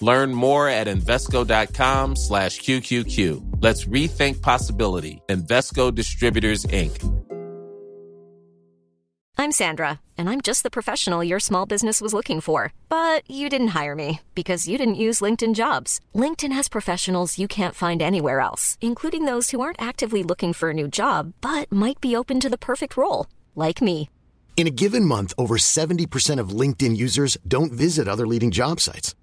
Learn more at Invesco.com slash QQQ. Let's rethink possibility. Invesco Distributors, Inc. I'm Sandra, and I'm just the professional your small business was looking for. But you didn't hire me because you didn't use LinkedIn jobs. LinkedIn has professionals you can't find anywhere else, including those who aren't actively looking for a new job, but might be open to the perfect role, like me. In a given month, over 70% of LinkedIn users don't visit other leading job sites.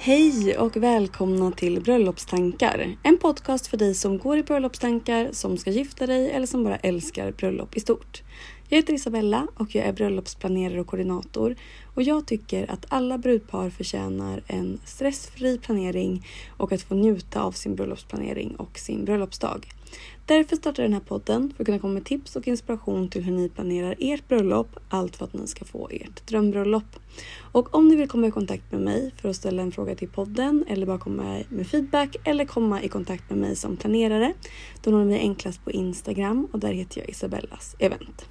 Hej och välkomna till Bröllopstankar. En podcast för dig som går i bröllopstankar, som ska gifta dig eller som bara älskar bröllop i stort. Jag heter Isabella och jag är bröllopsplanerare och koordinator och jag tycker att alla brudpar förtjänar en stressfri planering och att få njuta av sin bröllopsplanering och sin bröllopsdag. Därför startar jag den här podden för att kunna komma med tips och inspiration till hur ni planerar ert bröllop, allt för att ni ska få ert drömbröllop. Och om ni vill komma i kontakt med mig för att ställa en fråga till podden eller bara komma med feedback eller komma i kontakt med mig som planerare, då når ni mig enklast på Instagram och där heter jag Isabellas event.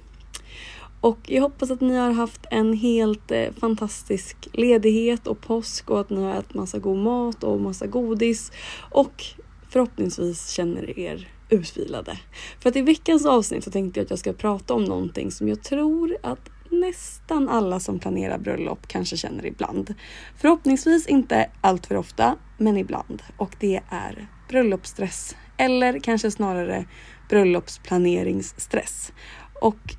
Och jag hoppas att ni har haft en helt eh, fantastisk ledighet och påsk och att ni har ätit massa god mat och massa godis och förhoppningsvis känner er utvilade. För att i veckans avsnitt så tänkte jag att jag ska prata om någonting som jag tror att nästan alla som planerar bröllop kanske känner ibland. Förhoppningsvis inte allt för ofta, men ibland. Och det är bröllopsstress. Eller kanske snarare bröllopsplaneringsstress. Och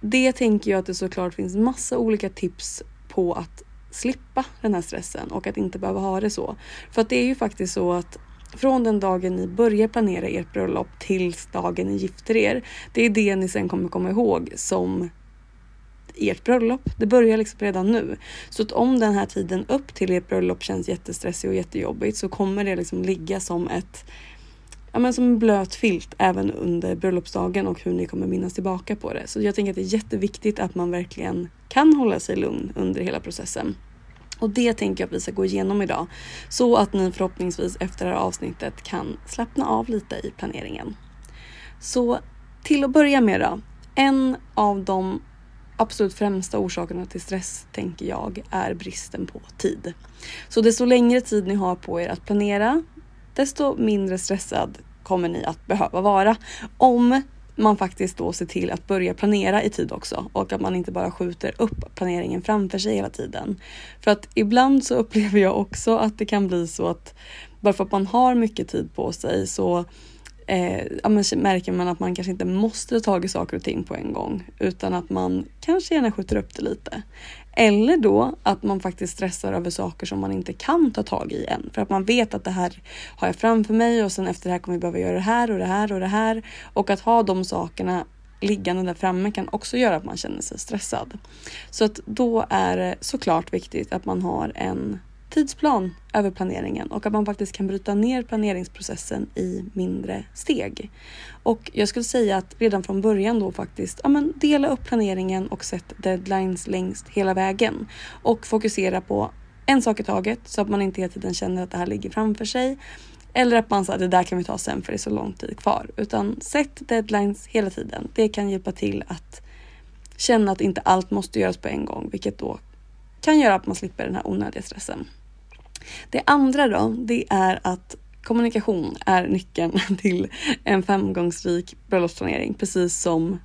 det tänker jag att det såklart finns massa olika tips på att slippa den här stressen och att inte behöva ha det så. För att det är ju faktiskt så att från den dagen ni börjar planera ert bröllop tills dagen ni gifter er. Det är det ni sen kommer komma ihåg som ert bröllop. Det börjar liksom redan nu. Så att om den här tiden upp till ert bröllop känns jättestressig och jättejobbigt så kommer det liksom ligga som ett ja, men som en blöt filt även under bröllopsdagen och hur ni kommer minnas tillbaka på det. Så jag tänker att det är jätteviktigt att man verkligen kan hålla sig lugn under hela processen. Och det tänker jag att vi ska gå igenom idag. Så att ni förhoppningsvis efter det här avsnittet kan slappna av lite i planeringen. Så till att börja med då. En av de absolut främsta orsakerna till stress tänker jag är bristen på tid. Så desto längre tid ni har på er att planera, desto mindre stressad kommer ni att behöva vara. Om man faktiskt då ser till att börja planera i tid också och att man inte bara skjuter upp planeringen framför sig hela tiden. För att ibland så upplever jag också att det kan bli så att bara för att man har mycket tid på sig så eh, ja, men märker man att man kanske inte måste ta tag i saker och ting på en gång utan att man kanske gärna skjuter upp det lite. Eller då att man faktiskt stressar över saker som man inte kan ta tag i än. För att man vet att det här har jag framför mig och sen efter det här kommer jag behöva göra det här och det här och det här. Och att ha de sakerna liggande där framme kan också göra att man känner sig stressad. Så att då är det såklart viktigt att man har en tidsplan över planeringen och att man faktiskt kan bryta ner planeringsprocessen i mindre steg. Och jag skulle säga att redan från början då faktiskt ja, men dela upp planeringen och sätt deadlines längst hela vägen och fokusera på en sak i taget så att man inte hela tiden känner att det här ligger framför sig. Eller att man säger det där kan vi ta sen för det är så lång tid kvar. Utan sätt deadlines hela tiden. Det kan hjälpa till att känna att inte allt måste göras på en gång, vilket då kan göra att man slipper den här onödiga stressen. Det andra då, det är att kommunikation är nyckeln till en framgångsrik bröllopsplanering, precis som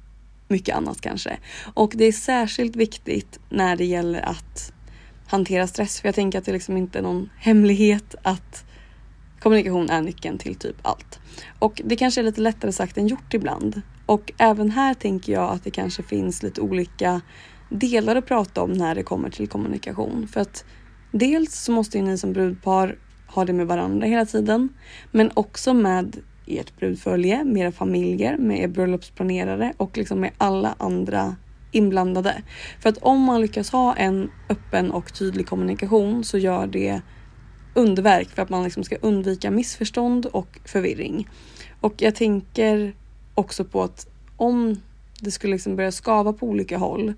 mycket annat kanske. Och det är särskilt viktigt när det gäller att hantera stress, för jag tänker att det liksom inte är någon hemlighet att kommunikation är nyckeln till typ allt. Och det kanske är lite lättare sagt än gjort ibland. Och även här tänker jag att det kanske finns lite olika delar att prata om när det kommer till kommunikation. För att dels så måste ju ni som brudpar ha det med varandra hela tiden, men också med ert brudfölje, med era familjer, med er bröllopsplanerare och liksom med alla andra inblandade. För att om man lyckas ha en öppen och tydlig kommunikation så gör det underverk för att man liksom ska undvika missförstånd och förvirring. Och jag tänker också på att om det skulle liksom börja skava på olika håll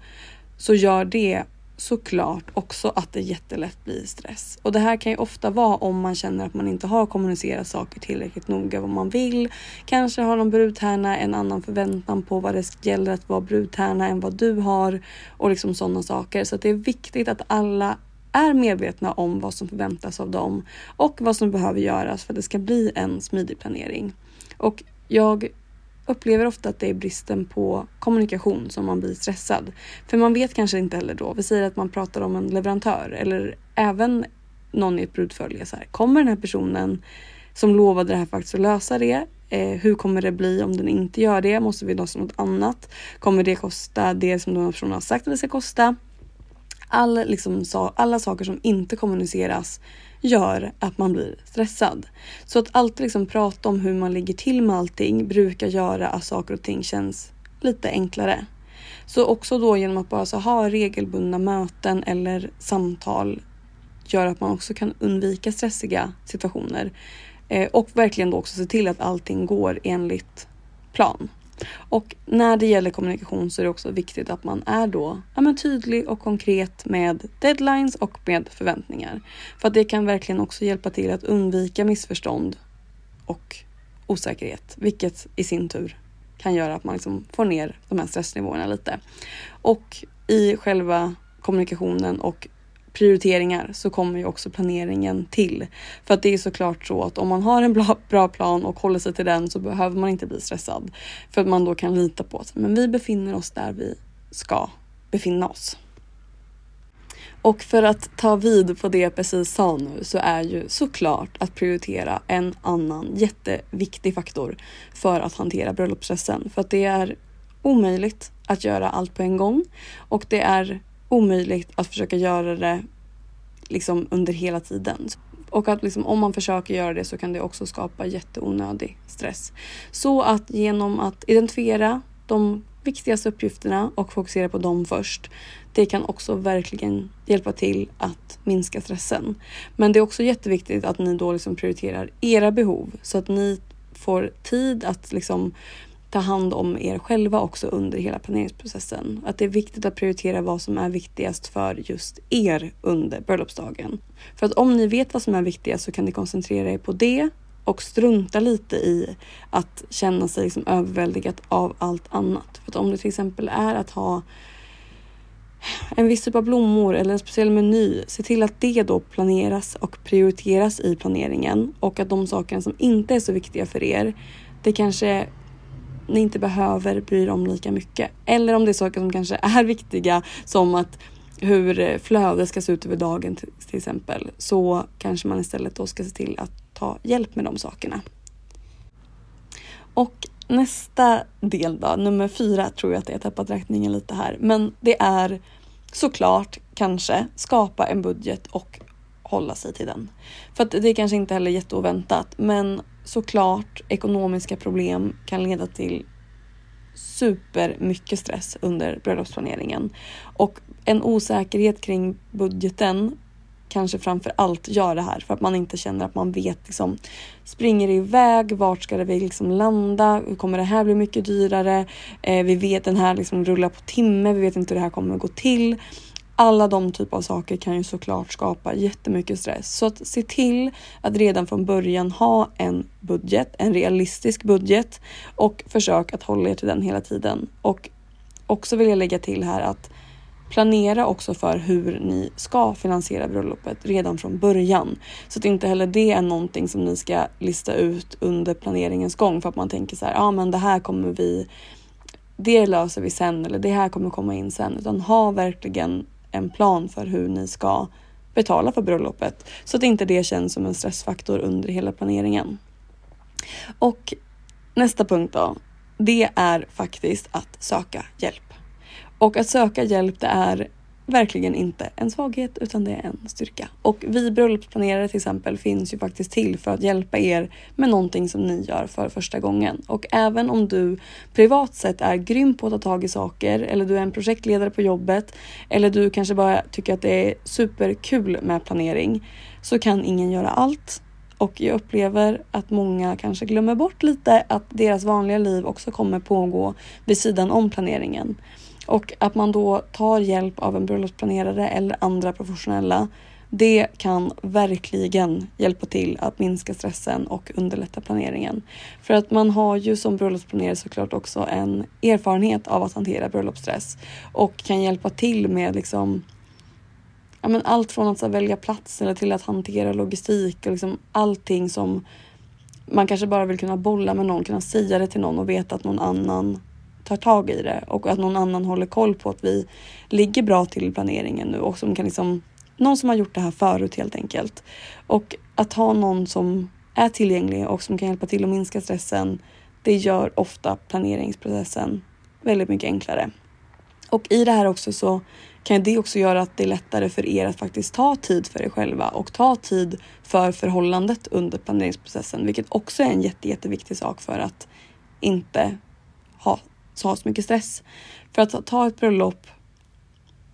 så gör det såklart också att det jättelätt blir stress. Och det här kan ju ofta vara om man känner att man inte har kommunicerat saker tillräckligt noga vad man vill. Kanske har någon brudtärna en annan förväntan på vad det gäller att vara brudtärna än vad du har och liksom sådana saker. Så det är viktigt att alla är medvetna om vad som förväntas av dem och vad som behöver göras för att det ska bli en smidig planering. Och jag upplever ofta att det är bristen på kommunikation som man blir stressad. För man vet kanske inte heller då. Vi säger att man pratar om en leverantör eller även någon i ett brudfölje. Så här, kommer den här personen som lovade det här faktiskt att lösa det? Eh, hur kommer det bli om den inte gör det? Måste vi lösa något annat? Kommer det kosta det som den här personen har sagt att det ska kosta? All, liksom, alla saker som inte kommuniceras gör att man blir stressad. Så att alltid liksom prata om hur man ligger till med allting brukar göra att saker och ting känns lite enklare. Så också då genom att bara så ha regelbundna möten eller samtal gör att man också kan undvika stressiga situationer. Eh, och verkligen då också se till att allting går enligt plan. Och när det gäller kommunikation så är det också viktigt att man är då ja, men tydlig och konkret med deadlines och med förväntningar. För att det kan verkligen också hjälpa till att undvika missförstånd och osäkerhet, vilket i sin tur kan göra att man liksom får ner de här stressnivåerna lite. Och i själva kommunikationen och prioriteringar så kommer ju också planeringen till. För att det är såklart så att om man har en bra, bra plan och håller sig till den så behöver man inte bli stressad. För att man då kan lita på att men vi befinner oss där vi ska befinna oss. Och för att ta vid på det jag precis sa nu så är ju såklart att prioritera en annan jätteviktig faktor för att hantera bröllopsstressen. För att det är omöjligt att göra allt på en gång och det är omöjligt att försöka göra det liksom under hela tiden. Och att liksom, om man försöker göra det så kan det också skapa jätteonödig stress. Så att genom att identifiera de viktigaste uppgifterna och fokusera på dem först. Det kan också verkligen hjälpa till att minska stressen. Men det är också jätteviktigt att ni då liksom prioriterar era behov så att ni får tid att liksom ta hand om er själva också under hela planeringsprocessen. Att det är viktigt att prioritera vad som är viktigast för just er under bröllopsdagen. För att om ni vet vad som är viktigast så kan ni koncentrera er på det och strunta lite i att känna sig liksom överväldigat av allt annat. För att om det till exempel är att ha en viss typ av blommor eller en speciell meny, se till att det då planeras och prioriteras i planeringen och att de sakerna som inte är så viktiga för er, det kanske ni inte behöver bry er om lika mycket. Eller om det är saker som kanske är viktiga som att hur flödet ska se ut över dagen till, exempel så kanske man istället då ska se till att ta hjälp med de sakerna. Och nästa del då, nummer fyra tror jag att jag tappat räkningen lite här, men det är såklart kanske skapa en budget och hålla sig till den. För att det är kanske inte heller jätteoväntat, men såklart ekonomiska problem kan leda till super mycket stress under bröllopsplaneringen och en osäkerhet kring budgeten kanske framför allt gör det här för att man inte känner att man vet liksom springer iväg, vart ska det liksom landa, kommer det här bli mycket dyrare? Eh, vi vet den här liksom rullar på timme, vi vet inte hur det här kommer att gå till alla de typer av saker kan ju såklart skapa jättemycket stress. Så att se till att redan från början ha en budget, en realistisk budget och försök att hålla er till den hela tiden. Och också vill jag lägga till här att planera också för hur ni ska finansiera bröllopet redan från början. Så att inte heller det är någonting som ni ska lista ut under planeringens gång för att man tänker så här, ja ah, men det här kommer vi, det löser vi sen eller det här kommer komma in sen. Utan ha verkligen en plan för hur ni ska betala för bröllopet så att inte det känns som en stressfaktor under hela planeringen. Och nästa punkt då, det är faktiskt att söka hjälp. Och att söka hjälp det är verkligen inte en svaghet utan det är en styrka. Och vi bröllopsplanerare till exempel finns ju faktiskt till för att hjälpa er med någonting som ni gör för första gången. Och även om du privat sett är grym på att ta tag i saker eller du är en projektledare på jobbet eller du kanske bara tycker att det är superkul med planering så kan ingen göra allt. Och jag upplever att många kanske glömmer bort lite att deras vanliga liv också kommer pågå vid sidan om planeringen. Och att man då tar hjälp av en bröllopsplanerare eller andra professionella det kan verkligen hjälpa till att minska stressen och underlätta planeringen. För att man har ju som bröllopsplanerare såklart också en erfarenhet av att hantera bröllopsstress och kan hjälpa till med liksom ja, men allt från att välja plats eller till att hantera logistik och liksom allting som man kanske bara vill kunna bolla med någon, kunna säga det till någon och veta att någon annan tar tag i det och att någon annan håller koll på att vi ligger bra till i planeringen nu och som kan liksom någon som har gjort det här förut helt enkelt. Och att ha någon som är tillgänglig och som kan hjälpa till att minska stressen. Det gör ofta planeringsprocessen väldigt mycket enklare. Och i det här också så kan det också göra att det är lättare för er att faktiskt ta tid för er själva och ta tid för förhållandet under planeringsprocessen, vilket också är en jätte, jätteviktig sak för att inte ha så, så mycket stress. För att ta ett bröllop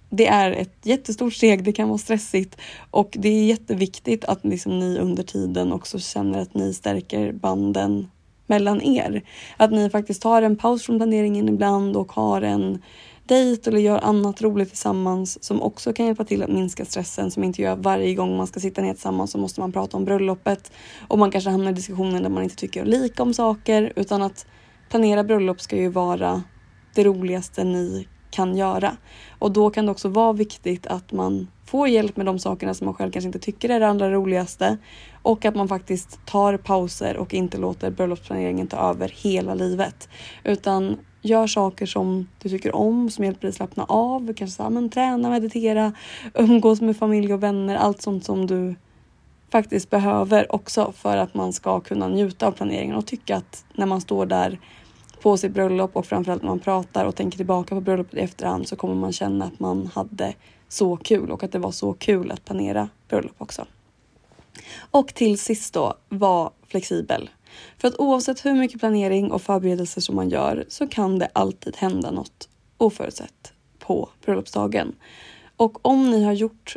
det är ett jättestort steg, det kan vara stressigt och det är jätteviktigt att liksom ni under tiden också känner att ni stärker banden mellan er. Att ni faktiskt tar en paus från planeringen ibland och har en dejt eller gör annat roligt tillsammans som också kan hjälpa till att minska stressen som inte gör varje gång man ska sitta ner tillsammans så måste man prata om bröllopet och man kanske hamnar i diskussioner där man inte tycker lika om saker utan att planera bröllop ska ju vara det roligaste ni kan göra. Och då kan det också vara viktigt att man får hjälp med de sakerna som man själv kanske inte tycker är det allra roligaste. Och att man faktiskt tar pauser och inte låter bröllopsplaneringen ta över hela livet. Utan gör saker som du tycker om, som hjälper dig slappna av. Kanske så här, men, träna, meditera, umgås med familj och vänner. Allt sånt som du faktiskt behöver också för att man ska kunna njuta av planeringen och tycka att när man står där på sitt bröllop och framförallt när man pratar och tänker tillbaka på bröllopet i efterhand så kommer man känna att man hade så kul och att det var så kul att planera bröllop också. Och till sist då, var flexibel. För att oavsett hur mycket planering och förberedelser som man gör så kan det alltid hända något oförutsett på bröllopsdagen. Och om ni har gjort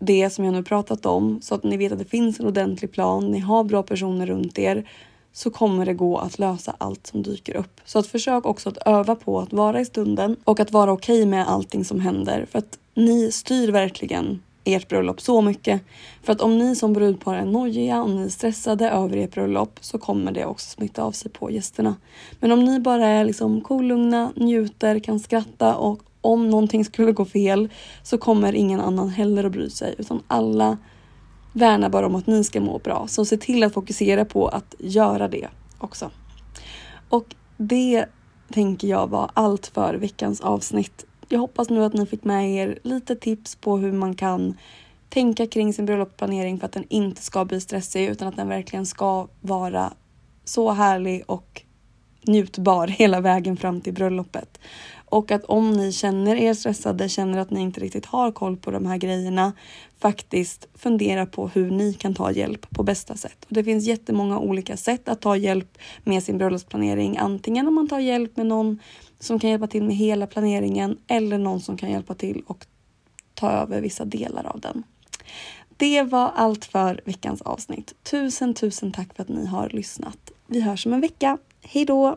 det som jag nu pratat om så att ni vet att det finns en ordentlig plan, ni har bra personer runt er så kommer det gå att lösa allt som dyker upp. Så att försök också att öva på att vara i stunden och att vara okej okay med allting som händer för att ni styr verkligen ert bröllop så mycket. För att om ni som brudpar är nojiga, och ni är stressade över ert bröllop så kommer det också smitta av sig på gästerna. Men om ni bara är liksom kolugna, njuter, kan skratta och om någonting skulle gå fel så kommer ingen annan heller att bry sig utan alla värnar bara om att ni ska må bra. Så se till att fokusera på att göra det också. Och det tänker jag var allt för veckans avsnitt. Jag hoppas nu att ni fick med er lite tips på hur man kan tänka kring sin bröllopsplanering för att den inte ska bli stressig utan att den verkligen ska vara så härlig och njutbar hela vägen fram till bröllopet. Och att om ni känner er stressade, känner att ni inte riktigt har koll på de här grejerna, faktiskt fundera på hur ni kan ta hjälp på bästa sätt. Och det finns jättemånga olika sätt att ta hjälp med sin bröllopsplanering. Antingen om man tar hjälp med någon som kan hjälpa till med hela planeringen eller någon som kan hjälpa till och ta över vissa delar av den. Det var allt för veckans avsnitt. Tusen, tusen tack för att ni har lyssnat. Vi hörs om en vecka. Hej då!